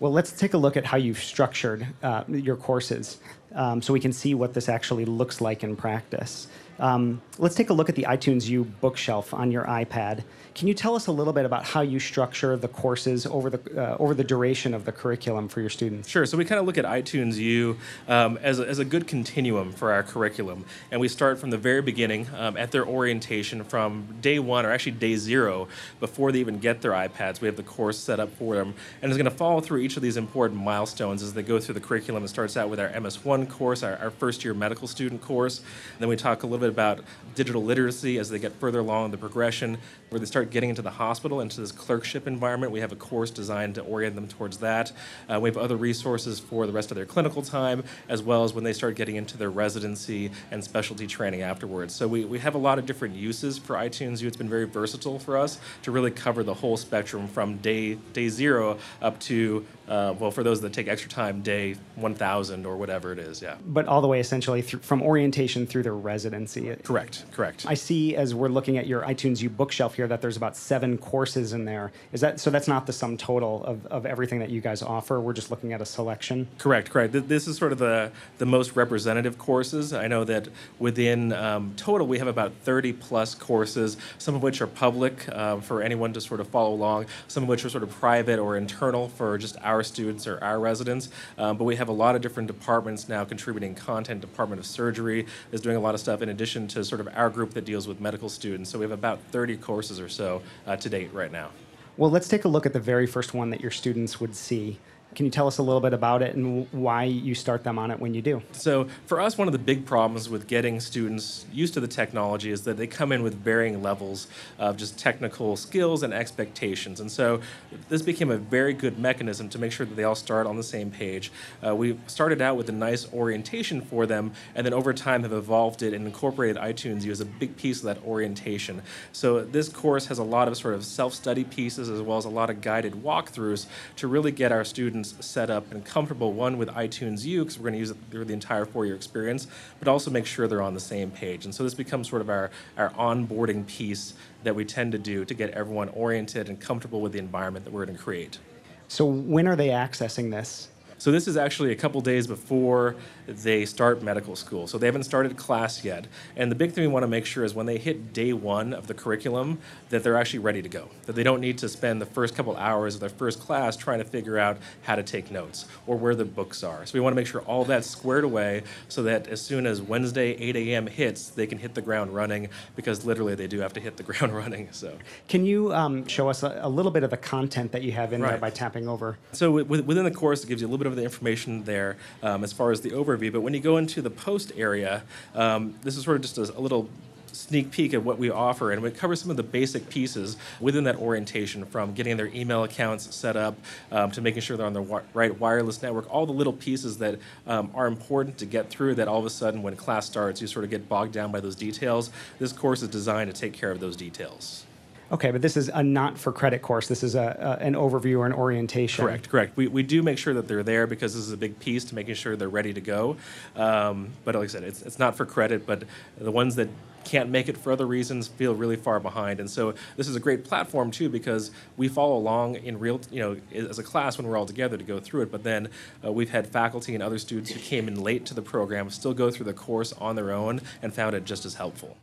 Well, let's take a look at how you've structured uh, your courses um, so we can see what this actually looks like in practice. Um, let's take a look at the iTunes U bookshelf on your iPad. Can you tell us a little bit about how you structure the courses over the uh, over the duration of the curriculum for your students? Sure. So we kind of look at iTunes U um, as, a, as a good continuum for our curriculum, and we start from the very beginning um, at their orientation from day one or actually day zero before they even get their iPads. We have the course set up for them, and it's going to follow through each of these important milestones as they go through the curriculum. It starts out with our MS1 course, our, our first year medical student course, and then we talk a little bit about digital literacy as they get further along the progression, where they start getting into the hospital, into this clerkship environment. We have a course designed to orient them towards that. Uh, we have other resources for the rest of their clinical time, as well as when they start getting into their residency and specialty training afterwards. So we, we have a lot of different uses for iTunes U. It's been very versatile for us to really cover the whole spectrum from day day zero up to uh, well, for those that take extra time, day 1,000 or whatever it is. Yeah. But all the way essentially from orientation through their residency. Correct. Correct. I see as we're looking at your iTunes U bookshelf here that there's about seven courses in there. Is that so? That's not the sum total of, of everything that you guys offer. We're just looking at a selection. Correct. Correct. This is sort of the the most representative courses. I know that within um, total we have about 30 plus courses, some of which are public uh, for anyone to sort of follow along, some of which are sort of private or internal for just our students or our residents, um, but we have a lot of different departments now contributing content. Department of Surgery is doing a lot of stuff in addition to sort of our group that deals with medical students. So we have about 30 courses or so uh, to date right now. Well, let's take a look at the very first one that your students would see. Can you tell us a little bit about it and why you start them on it when you do? So, for us, one of the big problems with getting students used to the technology is that they come in with varying levels of just technical skills and expectations. And so, this became a very good mechanism to make sure that they all start on the same page. Uh, we started out with a nice orientation for them, and then over time have evolved it and incorporated iTunes U as a big piece of that orientation. So, this course has a lot of sort of self study pieces as well as a lot of guided walkthroughs to really get our students students set up and comfortable, one, with iTunes U, because we're going to use it through the entire four-year experience, but also make sure they're on the same page. And so this becomes sort of our, our onboarding piece that we tend to do to get everyone oriented and comfortable with the environment that we're going to create. So when are they accessing this? So this is actually a couple days before they start medical school. So they haven't started class yet. And the big thing we want to make sure is when they hit day one of the curriculum, that they're actually ready to go. That they don't need to spend the first couple hours of their first class trying to figure out how to take notes or where the books are. So we want to make sure all that's squared away so that as soon as Wednesday 8 a.m. hits, they can hit the ground running because literally they do have to hit the ground running. So can you um, show us a, a, little bit of the content that you have in right. there by tapping over? So within the course, it gives you a little bit of the information there um, as far as the overview. But when you go into the post area, um, this is sort of just a, a little sneak peek at what we offer, and we cover some of the basic pieces within that orientation, from getting their email accounts set up um, to making sure they're on the wi- right wireless network. All the little pieces that um, are important to get through. That all of a sudden, when class starts, you sort of get bogged down by those details. This course is designed to take care of those details. Okay, but this is a not for credit course. This is a, a, an overview or an orientation. Correct, correct. We, we do make sure that they're there because this is a big piece to making sure they're ready to go. Um, but like I said, it's, it's not for credit, but the ones that can't make it for other reasons feel really far behind. And so this is a great platform too because we follow along in real, you know, as a class when we're all together to go through it. But then uh, we've had faculty and other students who came in late to the program still go through the course on their own and found it just as helpful.